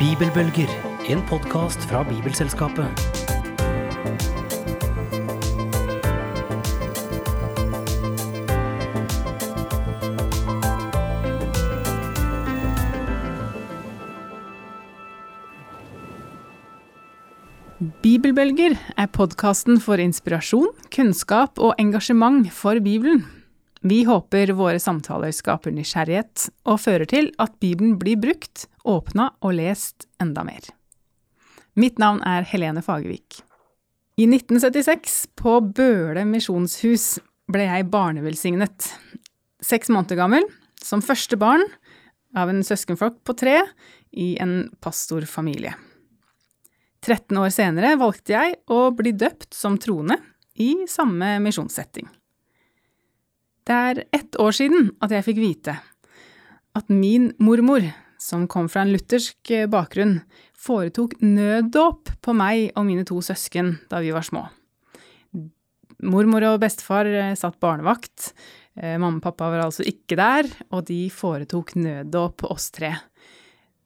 Bibelbølger, en podkast fra Bibelselskapet. Bibelbølger er podkasten for inspirasjon, kunnskap og engasjement for Bibelen. Vi håper våre samtaler skaper nysgjerrighet og fører til at Bibelen blir brukt, åpna og lest enda mer. Mitt navn er Helene Fagervik. I 1976, på Bøle misjonshus, ble jeg barnevelsignet. Seks måneder gammel, som første barn av en søskenflokk på tre i en pastorfamilie. 13 år senere valgte jeg å bli døpt som troende i samme misjonssetting. Det er ett år siden at jeg fikk vite at min mormor, som kom fra en luthersk bakgrunn, foretok nøddåp på meg og mine to søsken da vi var små. Mormor og bestefar eh, satt barnevakt, eh, mamma og pappa var altså ikke der, og de foretok nøddåp på oss tre.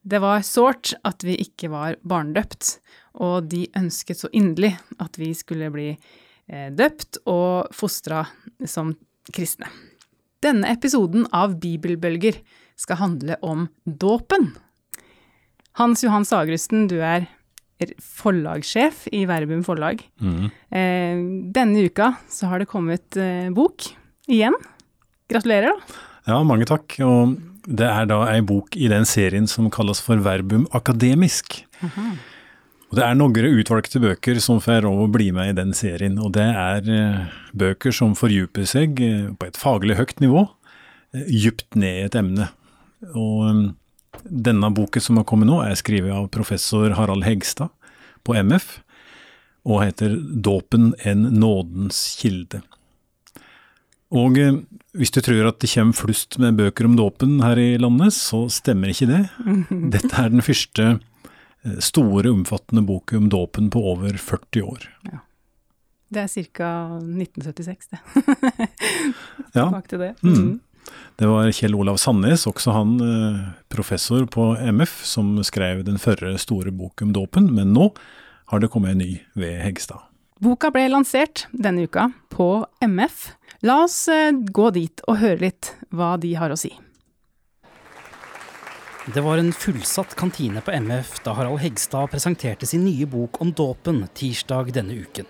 Det var sårt at vi ikke var barnedøpt, og de ønsket så inderlig at vi skulle bli eh, døpt og fostra som kristne. Denne episoden av Bibelbølger skal handle om dåpen. Hans Johan Sagrusten, du er forlagssjef i Verbum forlag. Mm. Eh, denne uka så har det kommet eh, bok igjen. Gratulerer, da. Ja, mange takk. Og det er da ei bok i den serien som kalles for Verbum akademisk. Aha. Og Det er noen utvalgte bøker som får lov å bli med i den serien. Og det er eh, bøker som fordyper seg eh, på et faglig høyt nivå, eh, dypt ned i et emne. Og denne boken som har kommet nå, er skrevet av professor Harald Hegstad på MF, og heter 'Dåpen en nådens kilde'. Og hvis du tror at det kommer flust med bøker om dåpen her i landet, så stemmer ikke det. Dette er den første store, omfattende boken om dåpen på over 40 år. Ja. Det er ca. 1976, det. ja. til det. Mm. mm. Det var Kjell Olav Sandnes, også han eh, professor på MF, som skrev den førre store boken om dåpen, men nå har det kommet en ny ved Hegstad. Boka ble lansert denne uka på MF. La oss eh, gå dit og høre litt hva de har å si. Det var en fullsatt kantine på MF da Harald Hegstad presenterte sin nye bok om dåpen tirsdag denne uken.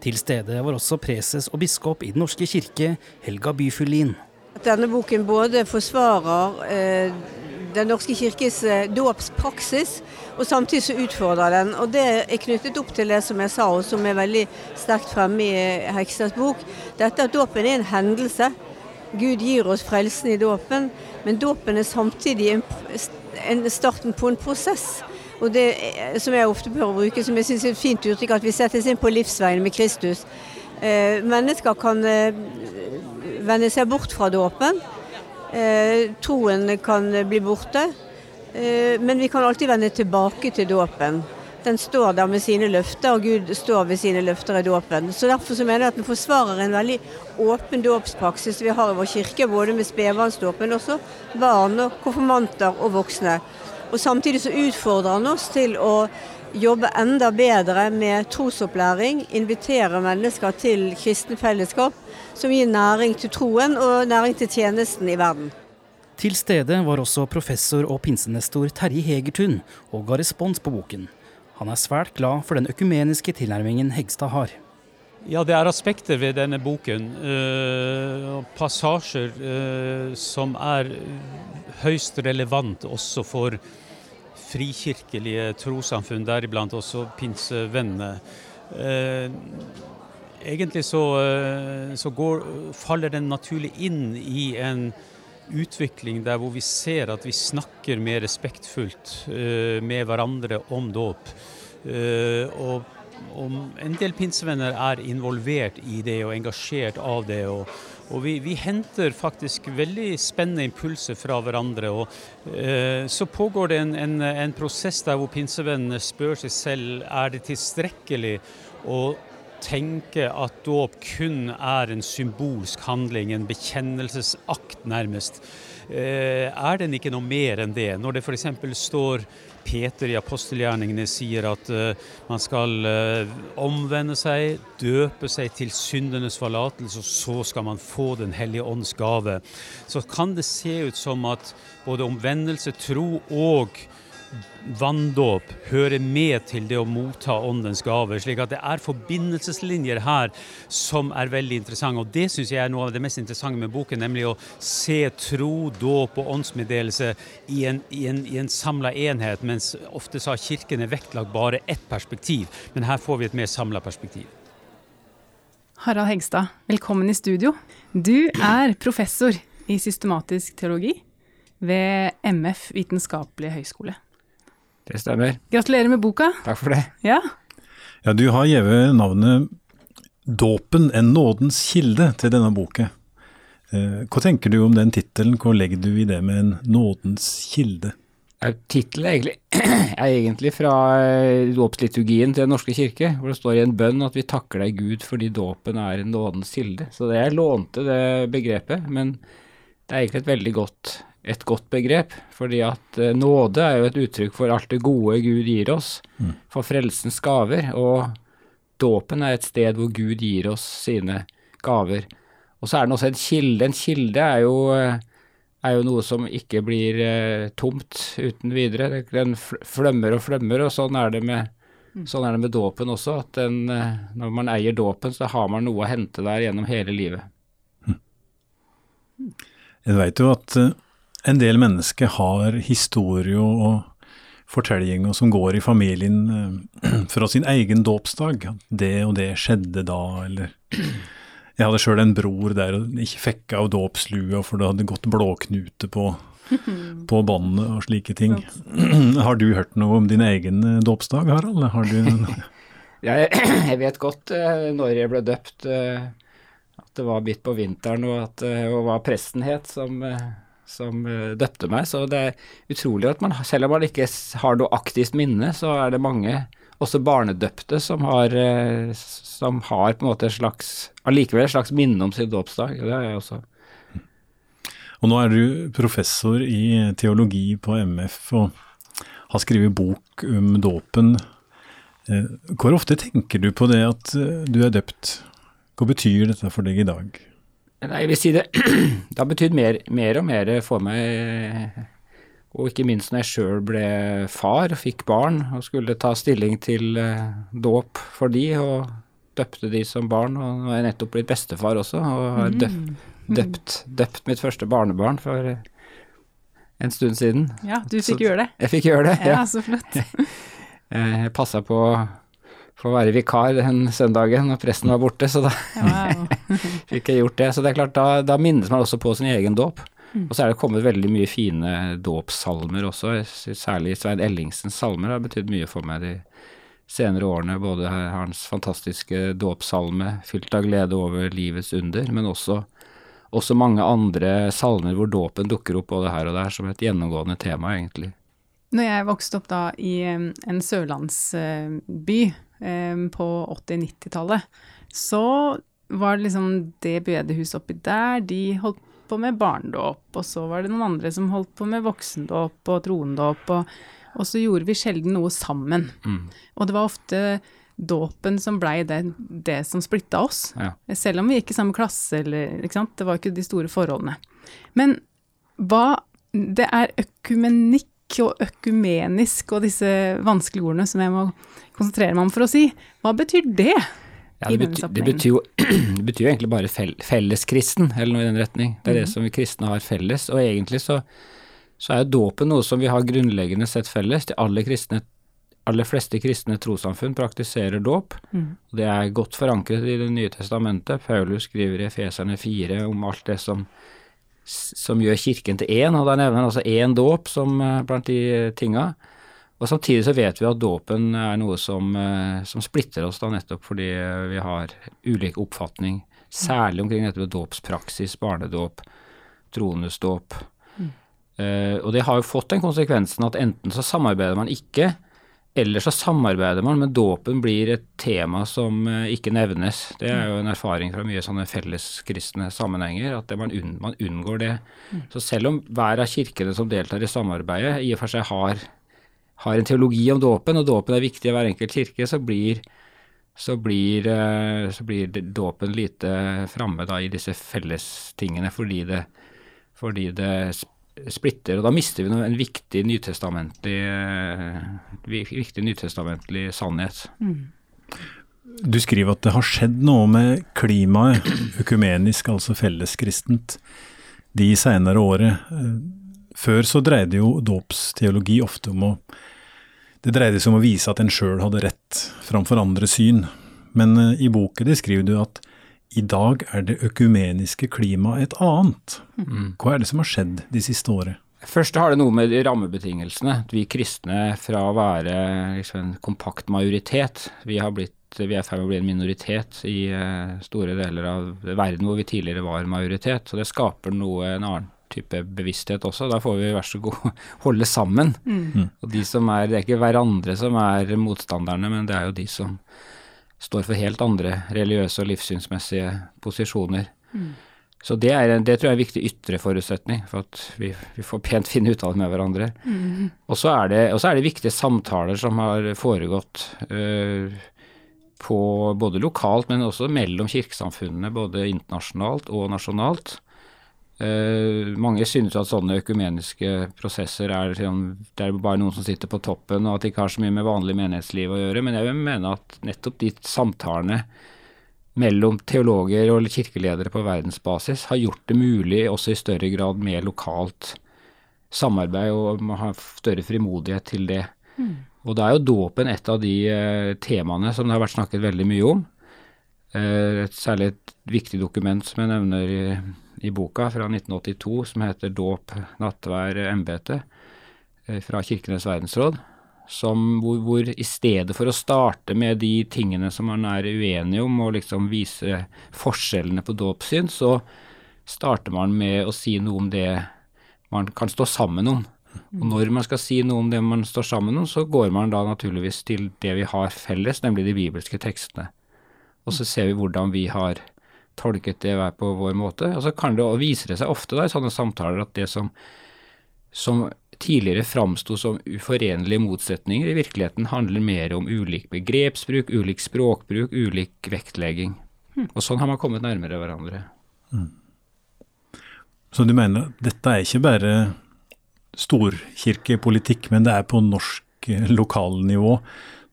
Til stede var også preses og biskop i Den norske kirke, Helga Byfuglin. Denne boken både forsvarer eh, Den norske kirkes eh, dåpspraksis, og samtidig så utfordrer den. Og det er knyttet opp til det som jeg sa, og som er veldig sterkt fremme i Hegstads bok. Dette at dåpen er en hendelse. Gud gir oss frelsen i dåpen, men dåpen er samtidig en, en starten på en prosess. Og det som jeg ofte bør bruke, som jeg syns er et fint uttrykk, at vi settes inn på livsveien med Kristus. Eh, mennesker kan eh, vende seg bort fra dåpen. Eh, troen kan bli borte. Eh, men vi kan alltid vende tilbake til dåpen. Den står der med sine løfter, og Gud står ved sine løfter i dåpen. Så Derfor så mener jeg at den forsvarer en veldig åpen dåpspraksis vi har i vår kirke, både med spedbarnsdåpen også barn, og konfirmanter og voksne. Og Samtidig så utfordrer han oss til å jobbe enda bedre med trosopplæring, invitere mennesker til kristne fellesskap som gir næring til troen og næring til tjenesten i verden. Til stede var også professor og pinsenestor Terje Hegertun, og ga respons på boken. Han er svært glad for den økumeniske tilnærmingen Hegstad har. Ja, det er aspekter ved denne boken, øh, passasjer øh, som er høyst relevant også for frikirkelige trossamfunn, deriblant også pinsevennene. Uh, egentlig så, så går, faller den naturlig inn i en utvikling der hvor vi ser at vi snakker mer respektfullt uh, med hverandre om dåp. Uh, og, en del pinsevenner er involvert i det og engasjert av det. og, og vi, vi, henter faktisk veldig spennende impulser fra hverandre. og uh, Så pågår det en, en, en prosess der hvor pinsevennene spør seg selv er det tilstrekkelig å tenke at dåp kun er en symbolsk handling, en bekjennelsesakt nærmest. Eh, er den ikke noe mer enn det? Når det f.eks. står Peter i apostelgjerningene sier at uh, man skal uh, omvende seg, døpe seg til syndenes forlatelse, og så skal man få Den hellige ånds gave. Så kan det se ut som at både omvendelse, tro og vanndåp hører med til det å motta åndens gaver. Slik at det er forbindelseslinjer her som er veldig interessante. Og det syns jeg er noe av det mest interessante med boken, nemlig å se tro, dåp og åndsmeddelelse i en, i en, en samla enhet, mens ofte så har kirkene vektlagt bare ett perspektiv. Men her får vi et mer samla perspektiv. Harald Hegstad, velkommen i studio. Du er professor i systematisk teologi ved MF Vitenskapelige høgskole. Det stemmer. Gratulerer med boka. Takk for det. Ja. Ja, du har gitt navnet 'Dåpen en nådens kilde' til denne boka. Eh, hva tenker du om den tittelen, hva legger du i det med en nådens kilde? Tittelen er, egentlig, er egentlig fra eh, dåpsliturgien til Den norske kirke, hvor det står i en bønn at vi takker deg Gud fordi dåpen er en nådens kilde. Så det jeg lånte det begrepet, men det er egentlig et veldig godt et godt begrep, fordi at eh, nåde er jo et uttrykk for alt det gode Gud gir oss, mm. for frelsens gaver, og dåpen er et sted hvor Gud gir oss sine gaver. Og så er den også en kilde. En kilde er jo, eh, er jo noe som ikke blir eh, tomt uten videre. Den flømmer og flømmer, og sånn er det med, mm. sånn er det med dåpen også. At den, når man eier dåpen, så har man noe å hente der gjennom hele livet. Mm. Jeg veit jo at en del mennesker har historier og fortellinger som går i familien eh, fra sin egen dåpsdag. Det og det skjedde da, eller Jeg hadde sjøl en bror der og ikke fikk av dåpslua, for det hadde gått blåknute på, på båndet og slike ting. Har du hørt noe om din egen eh, dåpsdag, Harald? Har du jeg, jeg vet godt uh, når jeg ble døpt, at det var midt på vinteren, og, at, det og hva presten het som som uh, døpte meg. Så det er utrolig at man, selv om man ikke har noe aktivt minne, så er det mange, også barnedøpte, som har, uh, som har på en måte et slags, allikevel et slags minne om sin dåpsdag. Det har jeg også. Og nå er du professor i teologi på MF og har skrevet bok om dåpen. Eh, hvor ofte tenker du på det at du er døpt? Hva betyr dette for deg i dag? Nei, jeg vil si det Det har betydd mer, mer, og mer for meg, og ikke minst når jeg sjøl ble far, fikk barn og skulle ta stilling til uh, dåp for de, og døpte de som barn. Og nå er jeg nettopp blitt bestefar også, og har døpt, mm. døpt, døpt mitt første barnebarn for en stund siden. Ja, du fikk så, gjøre det. Jeg fikk gjøre det, ja. ja så flott. jeg passa på få være vikar den søndagen når presten var borte, så da wow. fikk jeg gjort det. Så det er klart, da, da minnes man også på sin egen dåp. Mm. Og så er det kommet veldig mye fine dåpssalmer også, særlig Svein Ellingsens salmer har betydd mye for meg de senere årene. Både hans fantastiske dåpssalme 'Fylt av glede over livets under', men også, også mange andre salmer hvor dåpen dukker opp både her og der som et gjennomgående tema, egentlig. Når jeg vokste opp da i en sørlandsby, på 80-90-tallet, så var det liksom det bedehuset oppi der, de holdt på med barnedåp, og så var det noen andre som holdt på med voksendåp og troendåp, og, og, så gjorde vi sjelden noe sammen. Mm. Og det var ofte dåpen som blei det, det, som splitta oss, ja. selv om vi gikk i samme klasse, eller ikke sant, det var ikke de store forholdene. Men hva Det er økumenikk og økumenisk og disse vanskelige ordene som jeg må konsentrere meg om for å si. Hva betyr det? Ja, det, betyr, det, betyr jo, det, betyr, jo, egentlig bare felleskristen, eller noe i den retning. Det er mm. det som vi kristne har felles. Og egentlig så, så er jo dåpen noe som vi har grunnleggende sett felles. De aller, kristne, aller fleste kristne trossamfunn praktiserer dåp. Mm. Det er godt forankret i Det nye testamentet. Paulus skriver i Efeserne 4 om alt det som som gjør kirken til én, og da nevner han altså én dåp som eh, blant de tinga. Og Samtidig så vet vi at dåpen er noe som, eh, som, splitter oss, da nettopp fordi vi har ulik oppfatning, særlig omkring dette med dåpspraksis, barnedåp, tronesdåp. Mm. Uh, og det har jo fått den konsekvensen at enten så samarbeider man ikke Ellers så samarbeider man, men dåpen blir et tema som eh, ikke nevnes. Det er jo en erfaring fra mye sånne felleskristne sammenhenger, at man, unn, man, unngår det. Så selv om hver av kirkene som deltar i samarbeidet, i og for seg har, har en teologi om dåpen, og dåpen er viktig i hver enkelt kirke, så blir, så blir, eh, så blir dåpen lite framme i disse fellestingene, fordi det, fordi det splitter, og da mister vi en viktig nytestamentlig, viktig nytestamentlig sannhet. Mm. Du skriver at det har skjedd noe med klimaet, økumenisk, altså felleskristent, de seinere året. Før så dreide jo dåpsteologi ofte om å Det dreide seg om å vise at en sjøl hadde rett framfor andre syn. Men eh, i boken din skriver du at i dag er det økumeniske klimaet et annet. Mm. Hva er det som har skjedd de siste året? Først har det noe med rammebetingelsene. Vi kristne fra å være liksom en kompakt majoritet, vi, blitt, vi er i ferd med å bli en minoritet i uh, store deler av verden hvor vi tidligere var majoritet. Så det skaper noe, en annen type bevissthet også. Da får vi vær så god holde sammen. Mm. Og de som er, Det er ikke hverandre som er motstanderne, men det er jo de som står for helt andre religiøse og livssynsmessige posisjoner. Mm. Så det, er, det, tror jeg er en viktig ytre forutsetning for at vi, vi får pent finne ut av det med hverandre. Mm. Og så er, er, det viktige samtaler som har foregått øh, på både lokalt, men også mellom kirkesamfunnene, både internasjonalt og nasjonalt. Uh, mange synes at sånne økumeniske prosesser er, sånn, det er bare noen som sitter på toppen, og at det ikke har så mye med vanlig menighetsliv å gjøre. Men jeg vil mene at nettopp de samtalene mellom teologer og kirkeledere på verdensbasis har gjort det mulig også i større grad med lokalt samarbeid, og man har større frimodighet til det. Mm. Og da er jo dåpen et av de uh, temaene som det har vært snakket veldig mye om. Uh, et særlig et viktig dokument som jeg nevner i i boka fra 1982 som heter 'Dåp, nattvær, embete' eh, fra Kirkenes verdensråd. Som, hvor, hvor, i stedet for å starte med de tingene som man er uenige om, og liksom vise forskjellene på dåpssyn, så starter man med å si noe om det man kan stå sammen om. Og når man skal si noe om det man står sammen om, så går man da naturligvis til det vi har felles, nemlig de bibelske tekstene. Og så ser vi hvordan vi har tolket det hver på vår måte. Og så kan det, vise viser det seg ofte da, i sånne samtaler at det som, som tidligere framsto som uforenlige motsetninger, i virkeligheten handler mer om ulik begrepsbruk, ulik språkbruk, ulik vektlegging. Mm. Og sånn har man kommet nærmere hverandre. Mm. Så du mener at dette er ikke bare storkirkepolitikk, men det er på norsk eh, lokalnivå?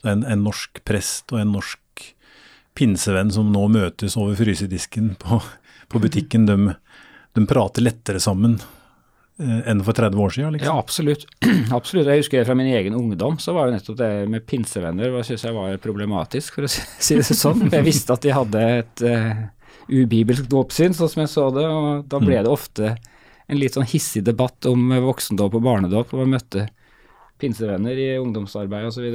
En, en norsk prest og en norsk pinsevenn som nå møtes over frysedisken på, på butikken, de, de, prater lettere sammen eh, enn for 30 år siden? Liksom. Ja, absolutt. absolutt. Jeg husker fra min egen ungdom, så var jo nettopp det med pinsevenner hva synes jeg var problematisk, for å si det sånn. Jeg visste at de hadde et uh, ubibelsk dåpssyn, sånn som jeg så det, og da ble mm. det ofte en litt sånn hissig debatt om voksendåp og barnedåp, og man møtte pinsevenner i ungdomsarbeid osv.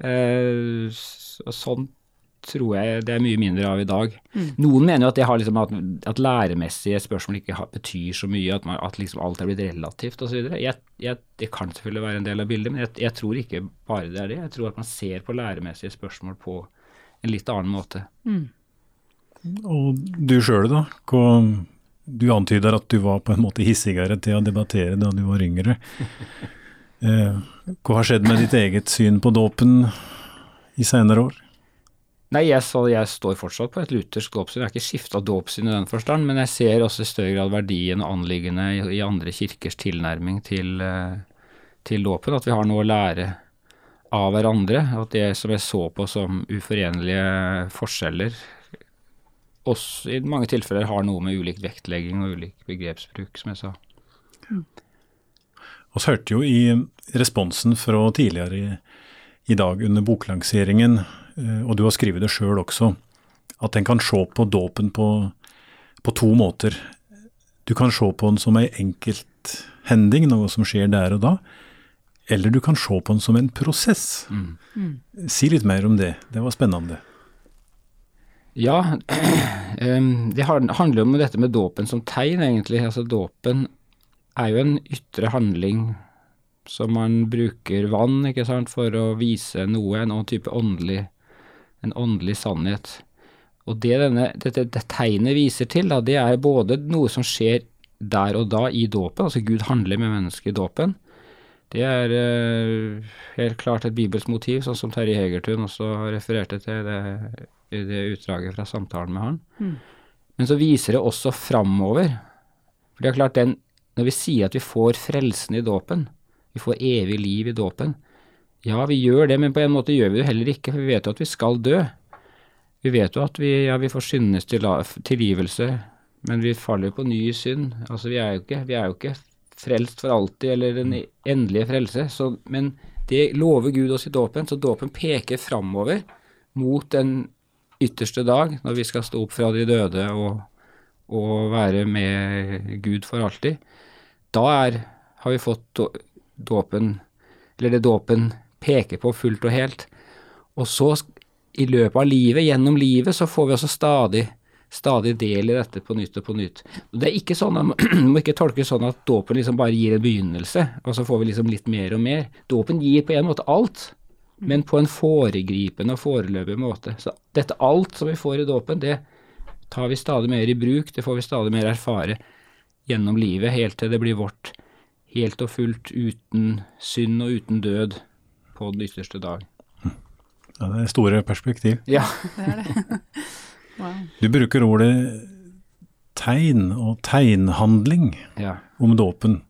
Eh, sånn tror jeg det er mye mindre av i dag. Mm. Noen mener jo at, liksom at, at, læremessige spørsmål ikke har, betyr så mye, at, man, at liksom alt er blitt relativt osv. Det kan selvfølgelig være en del av bildet, men jeg, jeg, tror ikke bare det er det. Jeg tror at man ser på læremessige spørsmål på en litt annen måte. Mm. Og du sjøl, da? Hva, du antyder at du var på en måte hissigere til å debattere da du var yngre. Eh, hva har skjedd med ditt eget syn på dåpen i senere år? Nei, jeg, så, jeg, står fortsatt på et luthersk dåpssyn. Jeg har ikke skifta dåpssyn i den forstand, men jeg ser også i større grad verdien og anliggende i, i, andre kirkers tilnærming til, uh, til dåpen. At vi har noe å lære av hverandre. At det som jeg så på som uforenlige forskjeller, også i mange tilfeller har noe med ulik vektlegging og ulik begrepsbruk, som jeg sa. Mm. Vi hørte jo i responsen fra tidligere i, i dag under boklanseringen Eh, og du har skrevet det sjøl også, at en kan se på dåpen på, på, to måter. Du kan se på den som ei enkelthending, noe som skjer der og da. Eller du kan se på den som en prosess. Mm. Mm. Si litt mer om det, det var spennende. Ja, det handler om dette med dåpen som tegn, egentlig. Altså Dåpen er jo en ytre handling som man bruker vann ikke sant, for å vise noe, en annen type åndelig, en åndelig sannhet. Og det denne, dette det tegnet viser til, da, det er både noe som skjer der og da i dåpen, altså Gud handler med mennesket i dåpen. Det er uh, helt klart et bibelsk motiv, sånn som Terje Hegertun også refererte til det, i det utdraget fra samtalen med han. Mm. Men så viser det også framover. For det er klart, den, når vi sier at vi får frelsen i dåpen, vi får evig liv i dåpen, ja, vi gjør det, men på en måte gjør vi det heller ikke, for vi vet jo at vi skal dø. Vi vet jo at vi, ja, vi får syndenes tilgivelse, men vi faller på ny synd. Altså, vi er jo ikke, vi er jo ikke frelst for alltid, eller den endelige frelse. Så, men det lover Gud oss i dåpen, så dåpen peker framover mot den ytterste dag, når vi skal stå opp fra de døde og, og være med Gud for alltid. Da er, har vi fått dåpen, eller det dåpen peker på fullt og helt. Og så i løpet av livet, gjennom livet, så får vi også stadig, stadig del i dette på nytt og på nytt. Det er ikke sånn, Man må ikke tolke sånn at dåpen liksom bare gir en begynnelse, og så får vi liksom litt mer og mer. Dåpen gir på en måte alt, men på en foregripende og foreløpig måte. Så dette alt som vi får i dåpen, det tar vi stadig mer i bruk, det får vi stadig mer erfare gjennom livet, helt til det blir vårt helt og fullt uten synd og uten død på den ytterste dag. Ja, det er store perspektiv. Ja, det er det. wow. Du bruker ordet tegn og tegnhandling ja. om dåpen.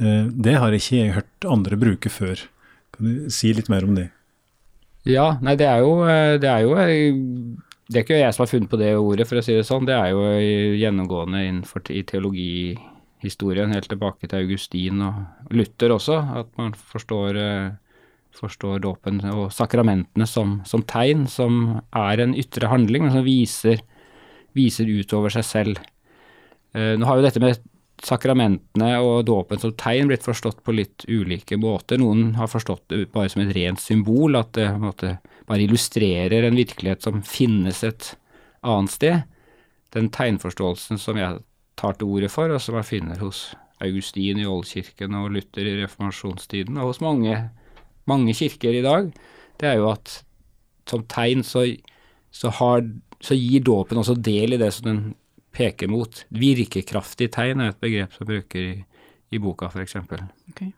Eh, det har ikke jeg hørt andre bruke før. Kan du si litt mer om det? Ja, nei det er jo eh, Det er, jo, eh, det er ikke jeg som har funnet på det ordet, for å si det sånn. Det er jo gjennomgående innenfor i teologihistorien, helt tilbake til Augustin og Luther også, at man forstår forstår dåpen og sakramentene som, som, tegn, som er en ytre handling, men som viser, viser utover seg selv. Eh, nå har jo dette med sakramentene og dåpen som tegn blitt forstått på litt ulike måter. Noen har forstått det bare som et rent symbol, at det måte, bare illustrerer en virkelighet som finnes et annet sted. Den tegnforståelsen som jeg tar til orde for, og som jeg finner hos Augustin i Oldkirken og Luther i reformasjonstiden, og hos mange mange kirker i dag, det er jo at som tegn så, så, har, så gir dåpen også del i det som den peker mot. Virkekraftig tegn er et begrep som bruker i, i boka, f.eks. Okay.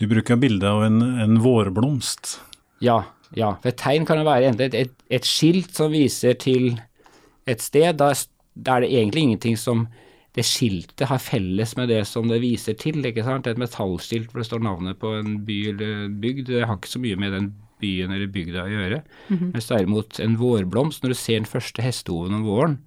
Du bruker bildet av en, en, vårblomst. Ja, ja. For et tegn kan jo være et, et, et skilt som viser til et sted. Da, da er det egentlig ingenting som det skiltet har felles med det som det viser til. ikke sant? Et metallskilt hvor det står navnet på en by eller bygd, det har ikke så mye med den byen eller bygda å gjøre. Mm -hmm. Mens derimot en vårblomst, når du ser den første hestehoven om våren,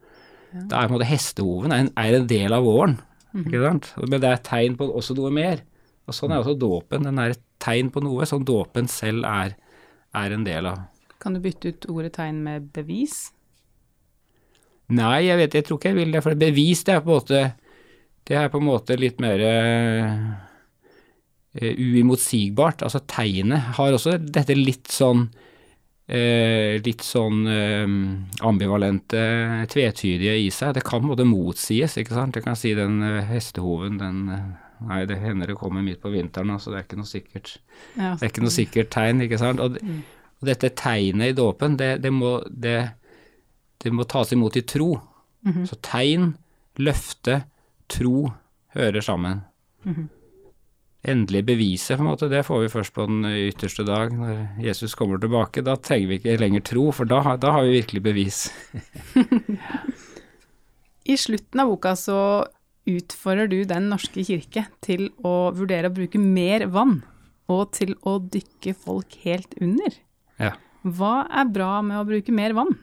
ja. da er på en måte hestehoven er en, er en del av våren. Mm -hmm. ikke sant? Men det er et tegn på også noe mer. Og Sånn er også dåpen. Den er et tegn på noe som dåpen selv er, er en del av. Kan du bytte ut ordet tegn med bevis? Nei, jeg vet, jeg tror ikke jeg vil det. For bevis, det er på en måte, det er på en måte litt mer uh, uimotsigbart. Altså tegnet har også dette litt sånn uh, litt sånn uh, ambivalente, tvetydige i seg. Det kan på en måte motsies, ikke sant. Jeg kan si den hestehoven, den Nei, det hender det kommer midt på vinteren, altså det er ikke noe sikkert. Ja. Det er ikke noe sikkert tegn, ikke sant. Og, mm. og dette tegnet i dåpen, det, det må det det må tas imot i tro. Mm -hmm. Så tegn, løfte, tro hører sammen. Mm -hmm. Endelig beviset, på en måte, det får vi først på den ytterste dag, når Jesus kommer tilbake. Da trenger vi ikke lenger tro, for da, da har vi virkelig bevis. I slutten av boka så utfordrer du Den norske kirke til å vurdere å bruke mer vann, og til å dykke folk helt under. Ja. Hva er bra med å bruke mer vann?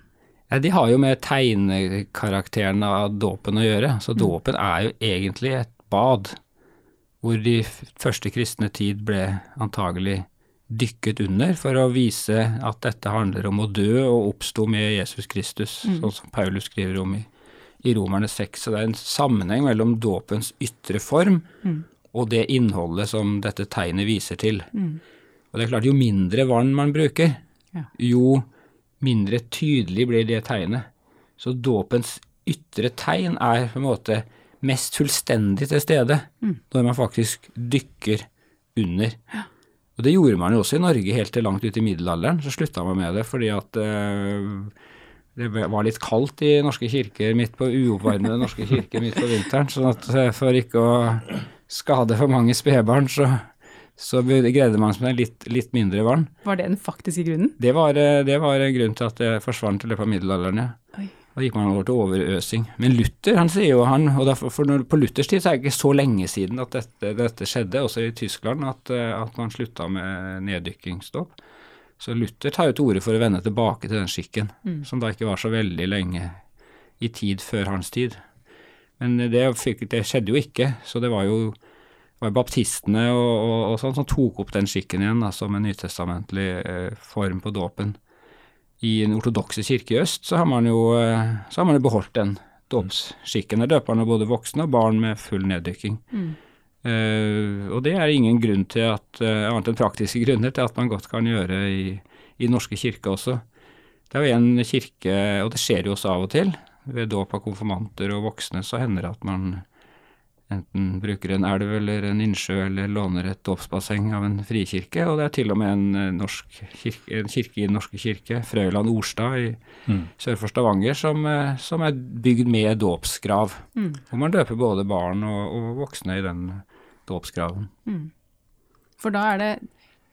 De har jo med tegnekarakteren av dåpen å gjøre. Så mm. dåpen er jo egentlig et bad, hvor de første kristne tid ble antagelig dykket under for å vise at dette handler om å dø og oppstå med Jesus Kristus, mm. sånn som Paulus skriver om i, i Romerne 6. Så det er en sammenheng mellom dåpens ytre form mm. og det innholdet som dette tegnet viser til. Mm. Og det er klart, jo mindre vann man bruker, ja. jo mindre tydelig blir det tegnet. Så dåpens ytre tegn er på en måte mest fullstendig til stede mm. når man faktisk dykker under. Og det gjorde man jo også i Norge helt til langt ut i middelalderen. Så slutta man med det fordi at uh, det var litt kaldt i norske kirker midt på uoppvarmede norske kirker midt på vinteren. sånn at uh, for ikke å skade for mange spedbarn, så, så greide man seg litt, litt mindre vann. Var det den faktiske grunnen? Det var, det var grunnen til at det forsvant i løpet av middelalderen, ja. Da gikk man over til overøsing. Men Luther han sier jo han, og derfor, for når, På Luthers tid så er det ikke så lenge siden at dette, dette skjedde, også i Tyskland, at, at man slutta med neddykkingsdåp. Så Luther tar jo til orde for å vende tilbake til den skikken, mm. som da ikke var så veldig lenge i tid før hans tid. Men det, det skjedde jo ikke, så det var jo, var baptistene og, og, og, sånn som tok opp den skikken igjen da, som en nytestamentlig eh, form på dåpen i den ortodokse kirke i øst, så har man jo, eh, så har man jo beholdt den dåpsskikken. Der døper man både voksne og barn med full neddykking. Mm. Eh, og det er ingen grunn til at, uh, annet enn praktiske grunner til at man godt kan gjøre i, i norske kirke også. Det er jo en kirke, og det skjer jo også av og til, ved dåp av konfirmanter og voksne, så hender det at man enten bruker en elv eller en innsjø eller låner et dåpsbasseng av en frikirke. Og det er til og med en, eh, kirke, en kirke i Den norske kirke, Frøyland Orstad i mm. sør for Stavanger, som, eh, som, er bygd med dåpsgrav. Mm. Hvor man døper både barn og, og voksne i den dåpsgraven. Mm. For da er det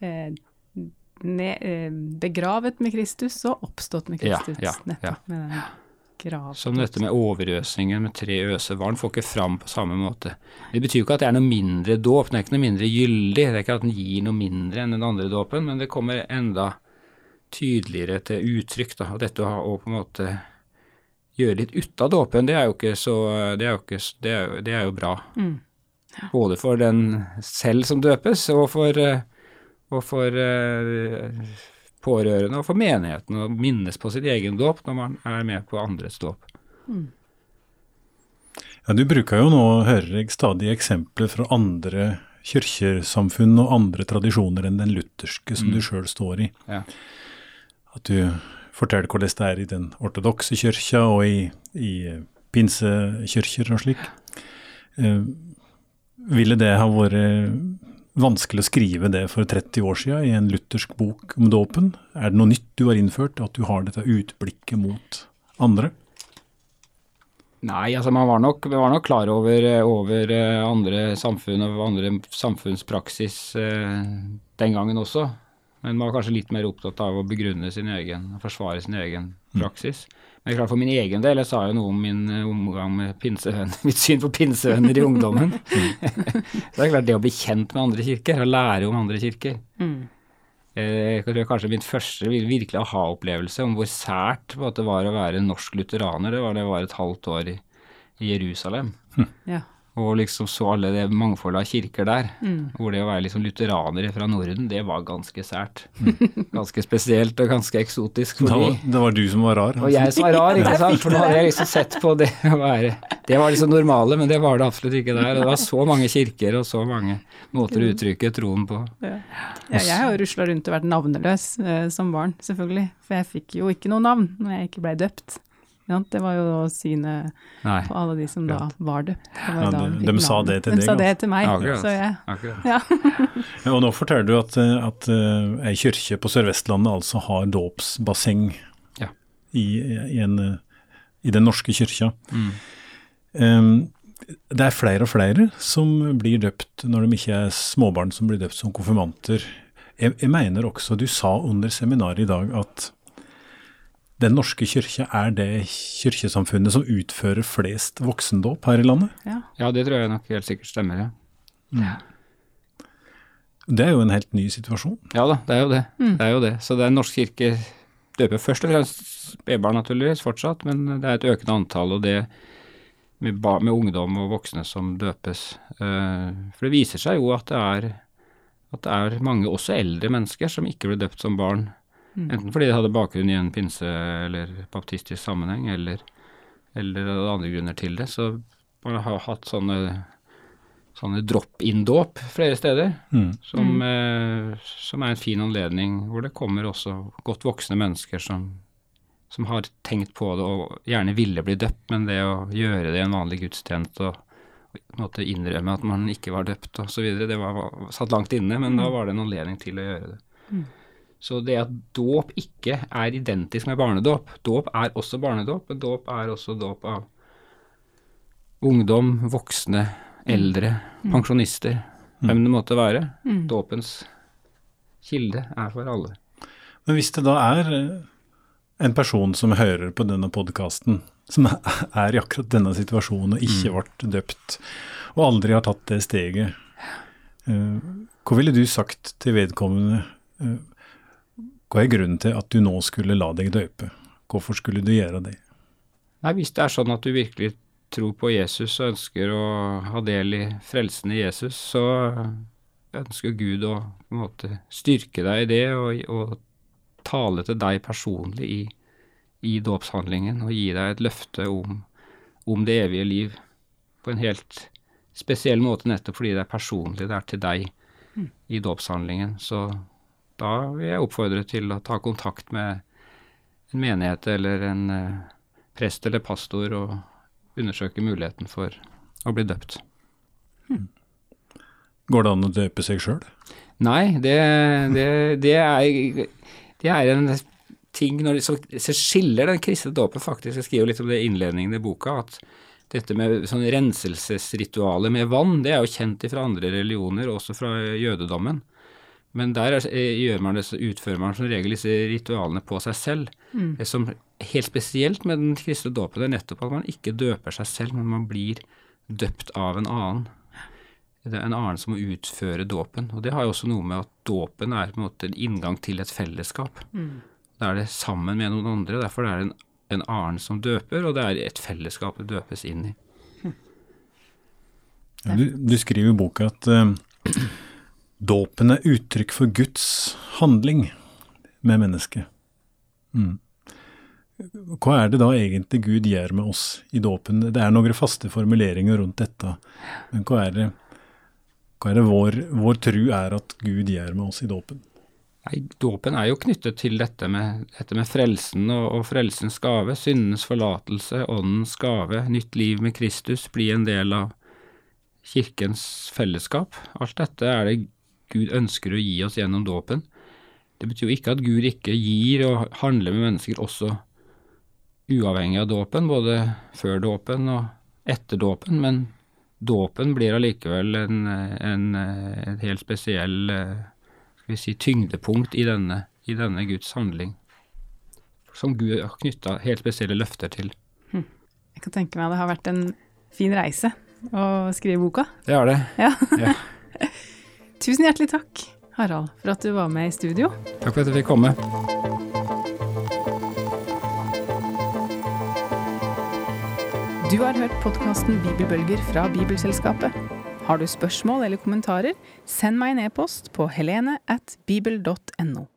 eh, ne, eh, begravet med Kristus og oppstått med Kristus. Ja, ja, ja. Med den Grav. Som dette med overøsningen med tre øsebarn får ikke fram på samme måte. Det betyr jo ikke at det er noe mindre dåp, det er ikke noe mindre gyldig. Det er ikke at den gir noe mindre enn den andre dåpen, men det kommer enda tydeligere til uttrykk. da, og Dette å på en måte gjøre litt ut av dåpen, det er jo ikke så Det er jo, ikke, det er, det er jo bra. Mm. Ja. Både for den selv som døpes, og for, og for uh, pårørende og for menigheten å minnes på sitt egen dåp når man er med på andres dåp. Mm. Ja, Du bruker jo nå, hører jeg, stadig eksempler fra andre kirkesamfunn og andre tradisjoner enn den lutherske som mm. du sjøl står i. Ja. At du forteller hvordan det er i den ortodokse kirka og i, i pinsekirker og slik. Eh, ville det ha vært vanskelig å skrive det for 30 år siden i en luthersk bok om dåpen? Er det noe nytt du har innført, at du har dette utblikket mot andre? Nei, altså man var nok, var nok klar over, over, eh, andre samfunn og andre samfunnspraksis eh, den gangen også. Men man var kanskje litt mer opptatt av å begrunne sin egen, forsvare sin egen praksis. Mm. Men klart For min egen del, jeg sa jo noe om min eh, omgang med pinsevenner, mitt syn på pinsevenner i ungdommen. så det er klart det å bli kjent med andre kirker, å lære om andre kirker. Mm. Eh, jeg tror kanskje min første virkelig aha-opplevelse om hvor sært det var å være norsk lutheraner, det var da jeg var et halvt år i, i Jerusalem. Mm. Ja og liksom så alle det mangfoldet av kirker der. Mm. Hvor det å være liksom lutheranere fra Norden, det var ganske sært. Mm. Ganske spesielt og ganske eksotisk. Fordi, det, var, det var du som var rar? Altså. Og jeg som var rar, ikke sant. For nå hadde jeg liksom sett på det å være Det var liksom normale, men det var det absolutt ikke der. Og det var så mange kirker og så mange måter å uttrykke troen på. Ja. Ja, jeg har jo rusla rundt og vært navneløs eh, som barn, selvfølgelig. For jeg fikk jo ikke noe navn når jeg ikke blei døpt. Ja, det var jo synet Nei. på alle de som da var det. det var ja, de, de sa det til de deg? De sa det til meg. Akkurat. Så jeg, ja. og nå forteller du at, at uh, ei kirke på Sør-Vestlandet altså har dåpsbasseng ja. i, i, i, den norske kyrkja. Mm. Um, det er flere og flere som blir døpt når de ikke er småbarn som blir døpt som konfirmanter. Jeg, jeg mener også, du sa under seminaret i dag at den norske kirke er det kirkesamfunnet som utfører flest voksendåp her i landet? Ja. ja, det tror jeg nok helt sikkert stemmer, ja. Mm. Det er jo en helt ny situasjon. Ja da, det er jo det. Mm. Det er jo det. Så det er norsk kirke døper først og fremst spedbarn naturligvis fortsatt, men det er et økende antall, og det med, med ungdom og voksne som døpes. Uh, for det viser seg jo at det er at det er mange, også eldre mennesker, som ikke ble døpt som barn. Enten fordi de hadde bakgrunn i en pinse- eller baptistisk sammenheng, eller, eller andre grunner til det. Så man har hatt sånne, sånne drop-in-dåp flere steder, mm. Som, mm. eh, som, er en fin anledning, hvor det kommer også godt voksne mennesker som, som har tenkt på det og gjerne ville bli døpt, men det å gjøre det i en vanlig gudstjeneste og, på en innrømme at man ikke var døpt osv. Det var, var satt langt inne, men da var det en anledning til å gjøre det. Så det at dåp ikke er identisk med barnedåp Dåp er også barnedåp, men dåp er også dåp av ungdom, voksne, eldre, pensjonister, hvem det måtte være. Dåpens kilde er for alle. Men hvis det da er eh, en person som hører på denne podkasten, som er i akkurat denne situasjonen og ikke ble døpt, og aldri har tatt det steget, hvor hva ville du sagt til vedkommende? Hva er grunnen til at du nå skulle la deg døpe? Hvorfor skulle du gjøre det? Nei, Hvis det er sånn at du virkelig tror på Jesus og ønsker å ha del i frelsen i Jesus, så ønsker Gud å på en måte styrke deg i det og, og tale til deg personlig i, i dåpshandlingen og gi deg et løfte om, om det evige liv på en helt spesiell måte nettopp fordi det er personlig, det er til deg i dåpshandlingen. Så da vil jeg oppfordre til å ta kontakt med en menighet eller en eh, prest eller pastor og undersøke muligheten for å bli døpt. Går det an å døpe seg sjøl? Nei, det, det, det, er, det er en ting når så, skiller den kristne dåpen faktisk. Jeg skriver litt om det i innledningen i boka, at dette med sånn renselsesritualet med vann, det er jo kjent fra andre religioner, også fra jødedommen. Men der er, eh, gjør man det, utfører man som regel disse ritualene på seg selv. Det som er helt spesielt med den kristne dåpen, er nettopp at man ikke døper seg selv, men man blir døpt av en annen. Det er en annen som må utføre dåpen. Og det har jo også noe med at dåpen er på en måte en inngang til et fellesskap. Da er det sammen med noen andre, derfor er det en, en annen som døper, og det er et fellesskap det døpes inn i. Ja, du, du skriver i boka at uh, dåpen er uttrykk for Guds handling med mennesket. Mm. Hva er det da egentlig Gud gjør med oss i dåpen? Det er noen faste formuleringer rundt dette, men hva er det, hva er det vår, vår tru er at Gud gjør med oss i dåpen? Nei, Dåpen er jo knyttet til dette med, dette med frelsen og, og frelsens gave, syndenes forlatelse, åndens gave, nytt liv med Kristus, bli en del av kirkens fellesskap. Alt dette er det Gud ønsker å gi oss gjennom dåpen. Det betyr jo ikke at Gud ikke gir og handler med mennesker også uavhengig av dåpen, både før dåpen og etter dåpen, men dåpen blir allikevel en, en, en helt spesiell skal vi si, tyngdepunkt i denne, i denne Guds handling, som Gud har knytta helt spesielle løfter til. Jeg kan tenke meg at det har vært en fin reise å skrive boka. Det har det. Ja. Ja. Tusen hjertelig takk, Harald, for at du var med i studio. Takk for at jeg fikk komme. Du har hørt podkasten Bibelbølger fra Bibelselskapet. Har du spørsmål eller kommentarer, send meg en e-post på helene at bibel.no.